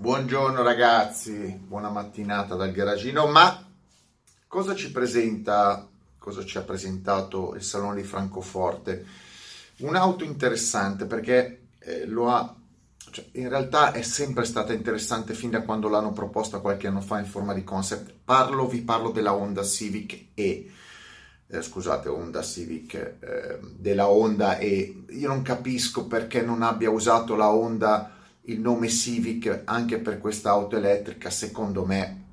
Buongiorno ragazzi, buona mattinata dal garagino, ma cosa ci presenta, cosa ci ha presentato il Salone di Francoforte? Un'auto interessante perché eh, lo ha, cioè, in realtà è sempre stata interessante fin da quando l'hanno proposta qualche anno fa in forma di concept. Parlo, vi parlo della Honda Civic E. Eh, scusate, Honda Civic, eh, della Honda E. Io non capisco perché non abbia usato la Honda il nome Civic anche per questa auto elettrica, secondo me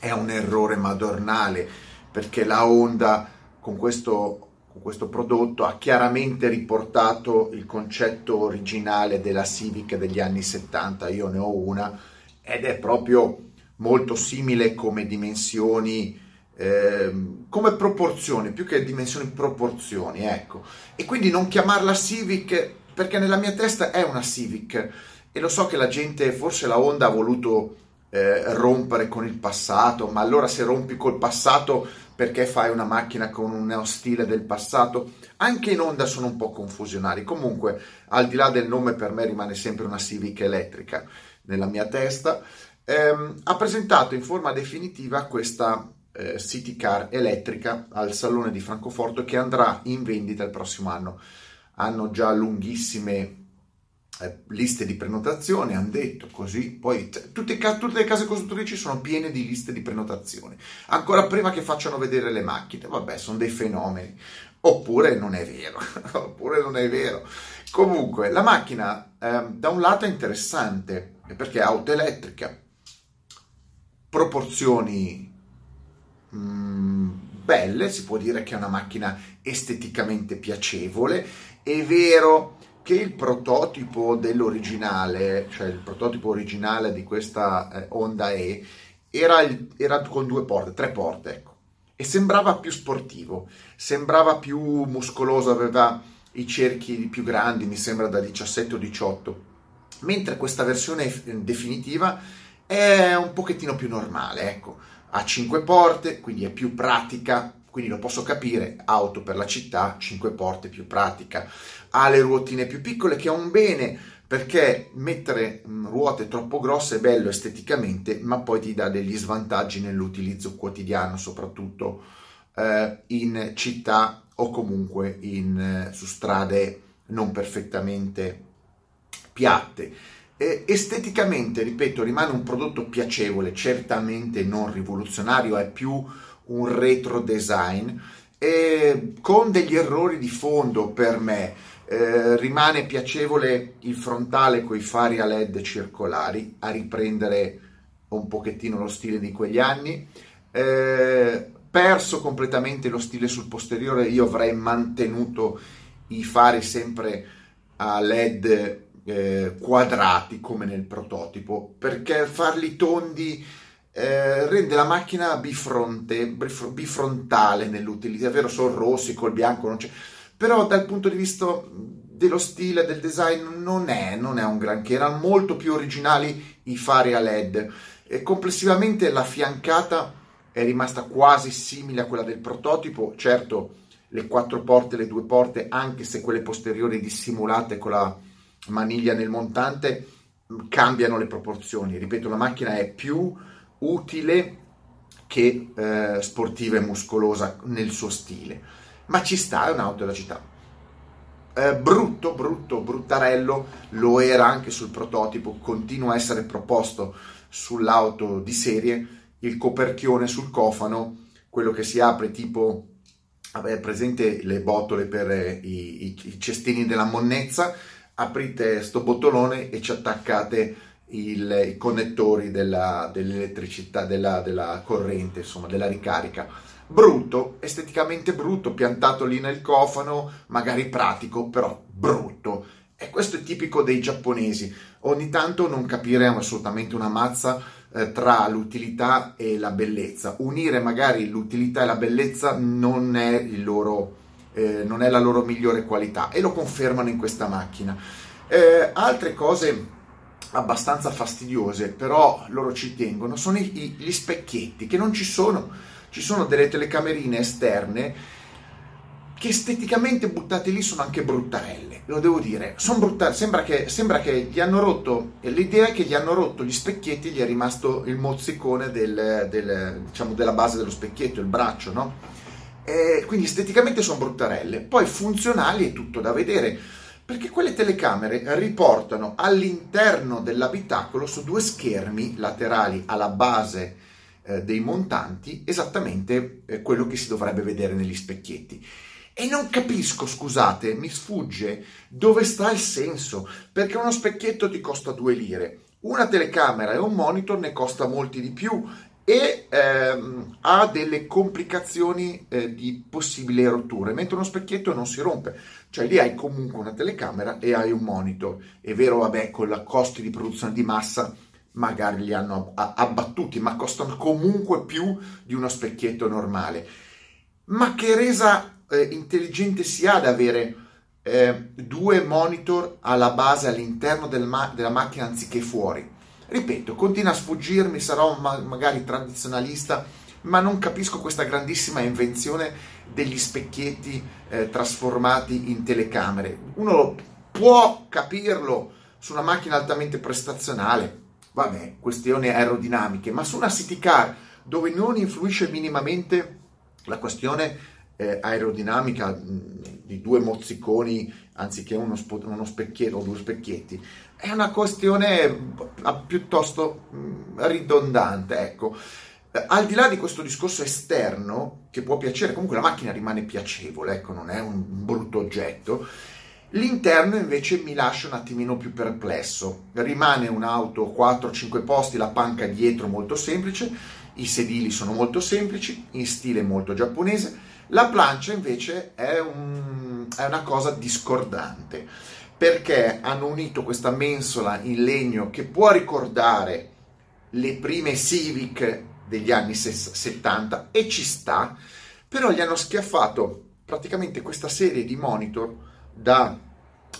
è un errore madornale perché la Honda con questo, con questo prodotto ha chiaramente riportato il concetto originale della Civic degli anni 70, io ne ho una ed è proprio molto simile come dimensioni, eh, come proporzioni, più che dimensioni, proporzioni, ecco. E quindi non chiamarla Civic perché nella mia testa è una Civic e lo so che la gente, forse la Honda ha voluto eh, rompere con il passato, ma allora se rompi col passato perché fai una macchina con un stile del passato? Anche in Honda sono un po' confusionari. Comunque, al di là del nome, per me rimane sempre una Civic elettrica nella mia testa. Ehm, ha presentato in forma definitiva questa eh, City Car elettrica al Salone di Francoforte che andrà in vendita il prossimo anno. Hanno già lunghissime liste di prenotazione, hanno detto così, poi tutte, tutte, le case costruttrici sono piene di liste di prenotazione, ancora prima che facciano vedere le macchine, vabbè, sono dei fenomeni, oppure non è vero, oppure non è vero. Comunque, la macchina eh, da un lato è interessante, perché è auto elettrica, proporzioni mh, mm, belle, si può dire che è una macchina esteticamente piacevole, è vero che il prototipo dell'originale, cioè il prototipo originale di questa eh, Honda E, era, il, era, con due porte, tre porte, ecco, e sembrava più sportivo, sembrava più muscoloso, aveva i cerchi più grandi, mi sembra da 17 o 18, mentre questa versione definitiva è un pochettino più normale, ecco, ha cinque porte, quindi è più pratica, quindi lo posso capire, auto per la città, 5 porte più pratica, ha le ruotine più piccole che è un bene perché mettere mm, ruote troppo grosse è bello esteticamente, ma poi ti dà degli svantaggi nell'utilizzo quotidiano, soprattutto eh, in città o comunque in, eh, su strade non perfettamente piatte. Esteticamente, ripeto, rimane un prodotto piacevole, certamente non rivoluzionario, è più un retro design e con degli errori di fondo per me. Eh, rimane piacevole il frontale con i fari a led circolari a riprendere un pochettino lo stile di quegli anni. Eh, perso completamente lo stile sul posteriore, io avrei mantenuto i fari sempre a led eh, quadrati come nel prototipo perché farli tondi eh, rende la macchina bifronte, bifrontale nell'utilizzo, è vero, sono rossi col bianco, non c'è, però dal punto di vista dello stile, del design, non è, non è un granché, erano molto più originali i fari a LED e complessivamente la fiancata è rimasta quasi simile a quella del prototipo, certo le quattro porte, le due porte, anche se quelle posteriori dissimulate con la maniglia nel montante, cambiano le proporzioni, ripeto, la macchina è più utile che eh, sportiva e muscolosa nel suo stile, ma ci sta, è un'auto della città. Eh, brutto, brutto, bruttarello, lo era anche sul prototipo, continua a essere proposto sull'auto di serie, il coperchione sul cofano, quello che si apre tipo, vabbè, presente le botole per eh, i, i, i cestini della monnezza, aprite sto bottolone e ci attaccate il, i connettori della, dell'elettricità, della, della corrente, insomma, della ricarica. Brutto, esteticamente brutto, piantato lì nel cofano, magari pratico, però brutto. E questo è tipico dei giapponesi. Ogni tanto non capire assolutamente una mazza eh, tra l'utilità e la bellezza. Unire magari l'utilità e la bellezza non è, loro, eh, non è la loro migliore qualità e lo confermano in questa macchina. Eh, altre cose abbastanza fastidiose, però loro ci tengono, sono i, gli specchietti che non ci sono. Ci sono delle telecamerine esterne che esteticamente buttate lì sono anche bruttarelle, lo devo dire. Sono bruttarelle, sembra che, sembra che gli hanno rotto, l'idea è che gli hanno rotto gli specchietti, gli è rimasto il mozzicone del, del, diciamo, della base dello specchietto, il braccio, no? E quindi esteticamente sono bruttarelle, poi funzionali è tutto da vedere, perché quelle telecamere riportano all'interno dell'abitacolo su due schermi laterali alla base eh, dei montanti esattamente eh, quello che si dovrebbe vedere negli specchietti. E non capisco, scusate, mi sfugge dove sta il senso, perché uno specchietto ti costa due lire, una telecamera e un monitor ne costa molti di più e ehm, ha delle complicazioni eh, di possibili rotture, mentre uno specchietto non si rompe, cioè lì hai comunque una telecamera e hai un monitor. È vero, vabbè, con i costi di produzione di massa magari li hanno abbattuti, ma costano comunque più di uno specchietto normale. Ma che resa eh, intelligente si ha ad avere eh, due monitor alla base all'interno del ma- della macchina anziché fuori. Ripeto, continua a sfuggirmi, sarò ma- magari tradizionalista, ma non capisco questa grandissima invenzione degli specchietti eh, trasformati in telecamere. Uno può capirlo su una macchina altamente prestazionale, vabbè, questioni aerodinamiche, ma su una city car dove non influisce minimamente la questione eh, aerodinamica mh, di due mozziconi anziché uno, spo- uno, specchietto o due specchietti è una questione mh, piuttosto mh, ridondante ecco al di là di questo discorso esterno che può piacere comunque la macchina rimane piacevole ecco non è un brutto oggetto L'interno invece mi lascia un attimino più perplesso. Rimane un'auto 4-5 posti, la panca dietro molto semplice, i sedili sono molto semplici, in stile molto giapponese, la plancia invece è, un, è una cosa discordante perché hanno unito questa mensola in legno che può ricordare le prime Civic degli anni 70 e ci sta, però gli hanno schiaffato praticamente questa serie di monitor da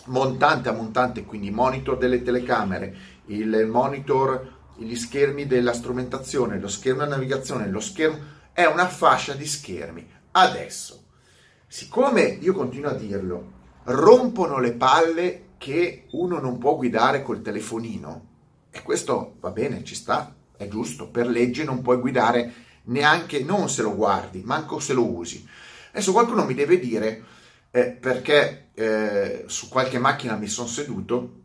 montante a montante, quindi monitor delle telecamere, il monitor, gli schermi della strumentazione, lo schermo della navigazione, lo schermo, è una fascia di schermi. Adesso, siccome io continuo a dirlo, rompono le palle che uno non può guidare col telefonino, e questo va bene, ci sta, è giusto, per legge non puoi guidare neanche, non se lo guardi, manco se lo usi. Adesso qualcuno mi deve dire, eh, perché eh, su qualche macchina mi sono seduto,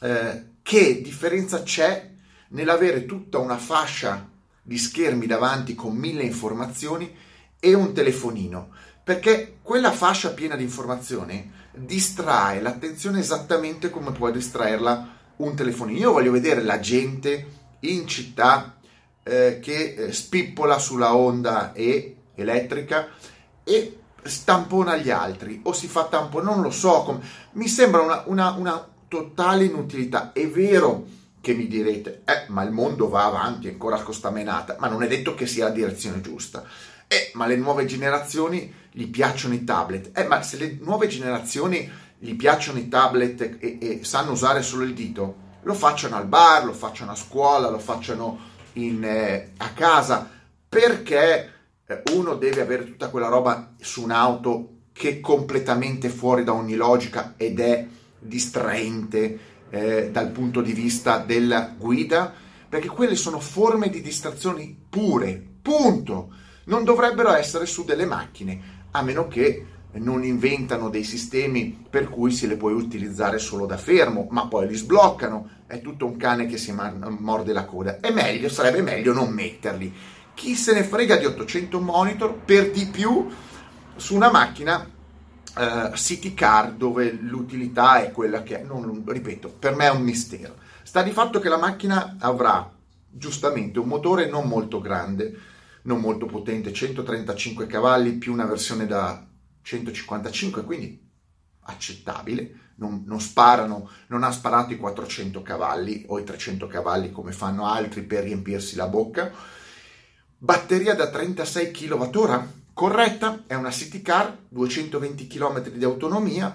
eh, che differenza c'è nell'avere tutta una fascia di schermi davanti con mille informazioni e un telefonino, perché quella fascia piena di informazioni distrae l'attenzione esattamente come può distraerla un telefonino. Io voglio vedere la gente in città eh, che eh, spippola sulla onda e elettrica e stampona gli altri o si fa tamponare, non lo so, com- mi sembra una, una, una totale inutilità. È vero che mi direte, eh, ma il mondo va avanti, ancora con sta menata, ma non è detto che sia la direzione giusta. Eh, ma le nuove generazioni gli piacciono i tablet. Eh, ma se le nuove generazioni gli piacciono i tablet e, e sanno usare solo il dito, lo facciano al bar, lo facciano a scuola, lo facciano in, eh, a casa, perché eh, uno deve avere tutta quella roba su un'auto che è completamente fuori da ogni logica ed è distraente eh, dal punto di vista della guida, perché quelle sono forme di distrazioni pure, punto. Non dovrebbero essere su delle macchine, a meno che non inventano dei sistemi per cui se le puoi utilizzare solo da fermo, ma poi li sbloccano. È tutto un cane che si morde la coda. È meglio, sarebbe meglio non metterli. Chi se ne frega di 800 monitor per di più su una macchina uh, city car dove l'utilità è quella che è. Non, ripeto, per me è un mistero. Sta di fatto che la macchina avrà giustamente un motore non molto grande, non molto potente, 135 cavalli più una versione da 155, quindi accettabile, non, non, sparano, non ha sparato i 400 cavalli o i 300 cavalli come fanno altri per riempirsi la bocca. Batteria da 36 kWh, corretta, è una city car, 220 km di autonomia.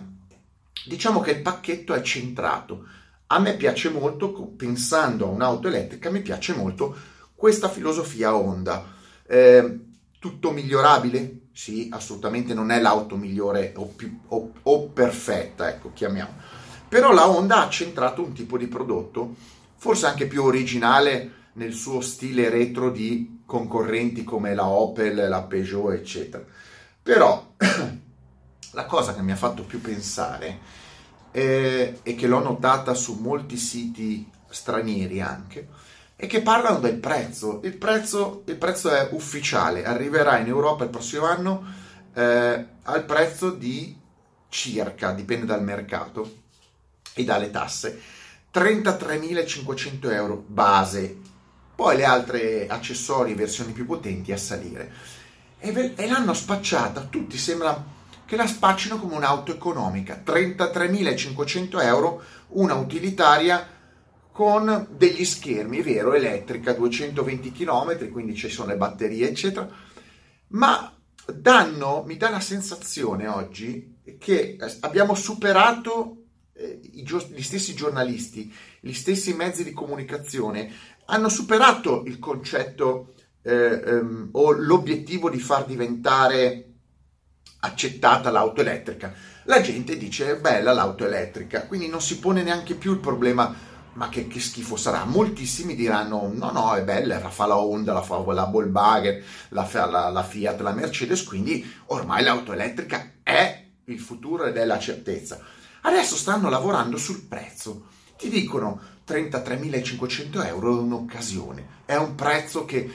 Diciamo che il pacchetto è centrato. A me piace molto, pensando a un'auto elettrica, mi piace molto questa filosofia Honda eh, tutto migliorabile? Sì, assolutamente non è l'auto migliore o, più, o, o perfetta, ecco, chiamiamo. Però la Honda ha centrato un tipo di prodotto, forse anche più originale nel suo stile retro di concorrenti come la Opel, la Peugeot, eccetera. Però la cosa che mi ha fatto più pensare eh, e che l'ho notata su molti siti stranieri anche, è che parlano del prezzo. Il prezzo, il prezzo è ufficiale, arriverà in Europa il prossimo anno eh, al prezzo di circa, dipende dal mercato e dalle tasse, 33.500 euro base, poi le altre accessori, versioni più potenti a salire. E, ve- e l'hanno spacciata, tutti sembra che la spaccino come un'auto economica, 33.500 euro, una utilitaria con degli schermi, è vero, elettrica, 220 km, quindi ci sono le batterie, eccetera, ma danno, mi dà la sensazione oggi che abbiamo superato eh, gli stessi giornalisti, gli stessi mezzi di comunicazione, hanno superato il concetto eh, ehm, o l'obiettivo di far diventare accettata l'auto elettrica. La gente dice è bella l'auto elettrica, quindi non si pone neanche più il problema ma che, che, schifo sarà. Moltissimi diranno no no è bella, la fa la Honda, la fa la Volkswagen, la la, la Fiat, la Mercedes, quindi ormai l'auto elettrica è il futuro ed è la certezza. Adesso stanno lavorando sul prezzo. Ti dicono 33.500 euro è un'occasione, è un prezzo che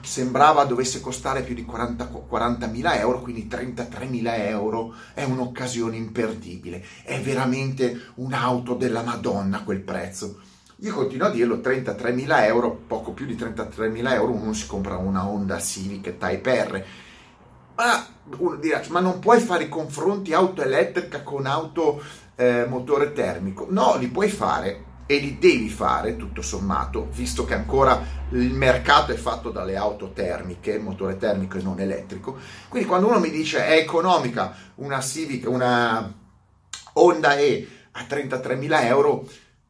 sembrava dovesse costare più di 40, 40.000 euro, quindi 33.000 euro è un'occasione imperdibile, è veramente un'auto della Madonna quel prezzo. Io continuo a dirlo, 33.000 euro, poco più di 33.000 euro, uno si compra una Honda Civic Type R. Ma uno dirà, ma non puoi fare i confronti auto elettrica con auto eh, motore termico? No, li puoi fare, e li devi fare tutto sommato, visto che ancora il mercato è fatto dalle auto termiche, motore termico e non elettrico. Quindi quando uno mi dice è economica una Civic, una Honda E a 33.000 euro,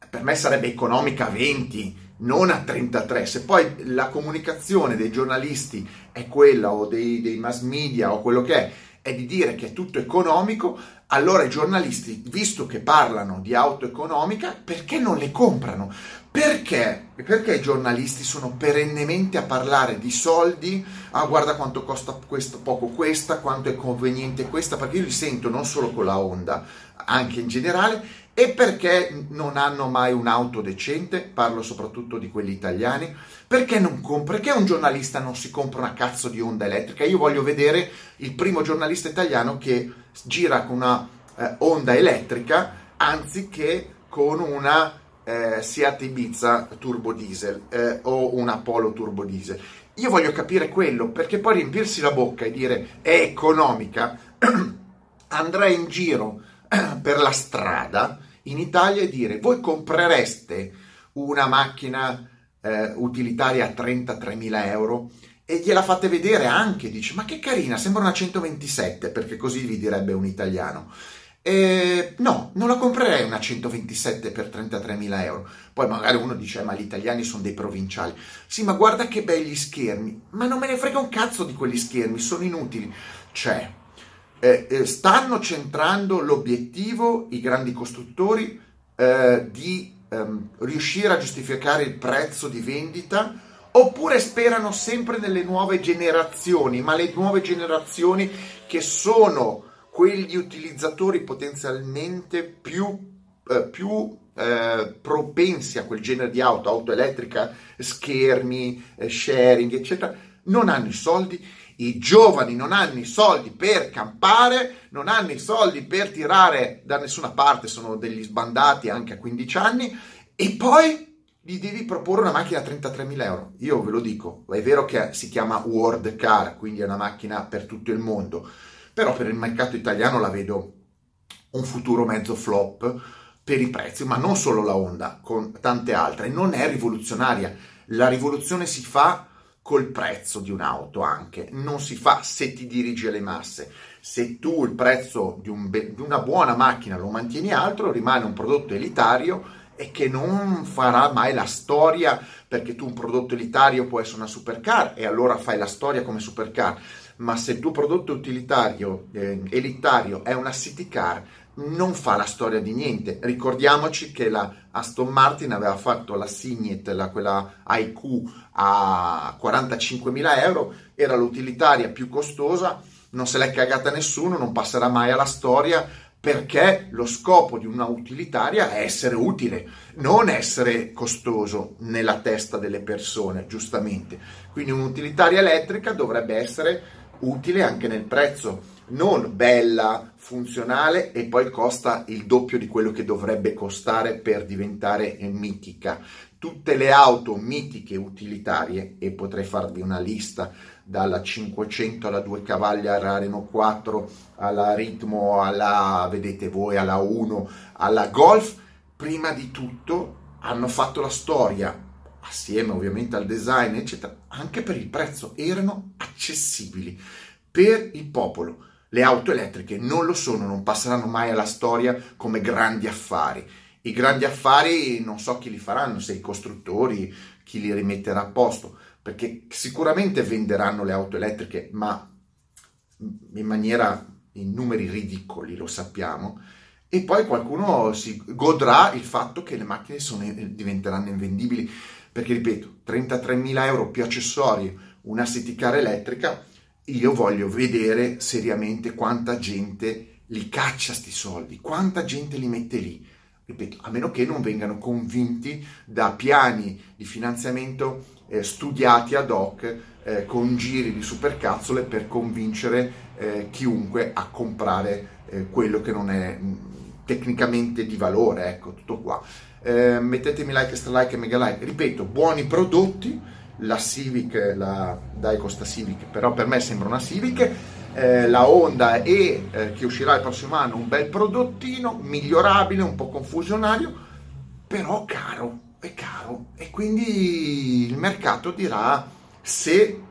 per me sarebbe economica a 20, non a 33. Se poi la comunicazione dei giornalisti è quella o dei, dei mass media o quello che è, è di dire che è tutto economico, allora i giornalisti, visto che parlano di auto economica, perché non le comprano? Perché? Perché i giornalisti sono perennemente a parlare di soldi, ah guarda quanto costa questo, poco questa, quanto è conveniente questa, perché io li sento non solo con la Honda, anche in generale, e perché non hanno mai un'auto decente, parlo soprattutto di quelli italiani, perché non compra, perché un giornalista non si compra una cazzo di Honda elettrica? Io voglio vedere il primo giornalista italiano che gira con una eh, Honda elettrica anziché con una eh, Seat Ibiza turbo diesel eh, o una Polo turbo diesel. Io voglio capire quello, perché poi riempirsi la bocca e dire è economica, andrei in giro per la strada in Italia e dire voi comprereste una macchina eh, utilitaria a 33.000 euro e gliela fate vedere anche, dice ma che carina, sembra una 127 perché così vi direbbe un italiano. E no, non la comprerei una 127 per 33.000 euro. Poi magari uno dice, ma gli italiani sono dei provinciali. Sì, ma guarda che belli schermi. Ma non me ne frega un cazzo di quegli schermi, sono inutili. Cioè, eh, eh, stanno centrando l'obiettivo, i grandi costruttori, eh, di ehm, riuscire a giustificare il prezzo di vendita oppure sperano sempre nelle nuove generazioni, ma le nuove generazioni che sono quegli utilizzatori potenzialmente più, eh, più eh, propensi a quel genere di auto, auto elettrica, schermi, sharing, eccetera, non hanno i soldi i giovani non hanno i soldi per campare, non hanno i soldi per tirare da nessuna parte, sono degli sbandati anche a 15 anni, e poi gli devi proporre una macchina a 33.000 euro. Io ve lo dico, è vero che si chiama World Car, quindi è una macchina per tutto il mondo, però per il mercato italiano la vedo un futuro mezzo flop per i prezzi, ma non solo la Honda, con tante altre. Non è rivoluzionaria. La rivoluzione si fa col prezzo di un'auto anche, non si fa se ti dirigi alle masse. Se tu il prezzo di, un be- di una buona macchina lo mantieni alto, rimane un prodotto elitario e che non farà mai la storia perché tu un prodotto elitario può essere una supercar e allora fai la storia come supercar ma se il tuo prodotto utilitario eh, elitario è una city car, non fa la storia di niente. Ricordiamoci che la Aston Martin aveva fatto la Signet, la, quella IQ a 45.000 euro, era l'utilitaria più costosa, non se l'è cagata nessuno, non passerà mai alla storia perché lo scopo di una utilitaria è essere utile, non essere costoso nella testa delle persone, giustamente. Quindi un'utilitaria elettrica dovrebbe essere utile anche nel prezzo, non bella, funzionale e poi costa il doppio di quello che dovrebbe costare per diventare mitica. Tutte le auto mitiche utilitarie, e potrei farvi una lista dalla 500 alla 2 cavalli alla Renault 4, alla Ritmo, alla, vedete voi, alla 1, alla Golf, prima di tutto hanno fatto la storia assieme ovviamente al design, eccetera, anche per il prezzo, erano accessibili per il popolo. Le auto elettriche non lo sono, non passeranno mai alla storia come grandi affari. I grandi affari non so chi li faranno, se i costruttori, chi li rimetterà a posto, perché sicuramente venderanno le auto elettriche, ma in maniera, in numeri ridicoli, lo sappiamo, e poi qualcuno si godrà il fatto che le macchine sono, diventeranno invendibili, perché ripeto, 33.000 euro più accessori, una city car elettrica, io voglio vedere seriamente quanta gente li caccia sti soldi, quanta gente li mette lì. Ripeto, a meno che non vengano convinti da piani di finanziamento eh, studiati ad hoc eh, con giri di supercazzole per convincere eh, chiunque a comprare eh, quello che non è mm, tecnicamente di valore, ecco, tutto qua. Eh, mettetemi like, extra e mega like. Ripeto, buoni prodotti la Civic, la dai costa Civic, però per me sembra una Civic, eh, la Honda e eh, che uscirà il prossimo anno un bel prodottino, migliorabile, un po' confusionario, però caro, è caro e quindi il mercato dirà se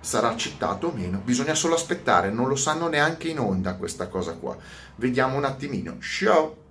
sarà accettato o meno. Bisogna solo aspettare, non lo sanno neanche in onda questa cosa qua. Vediamo un attimino. Ciao!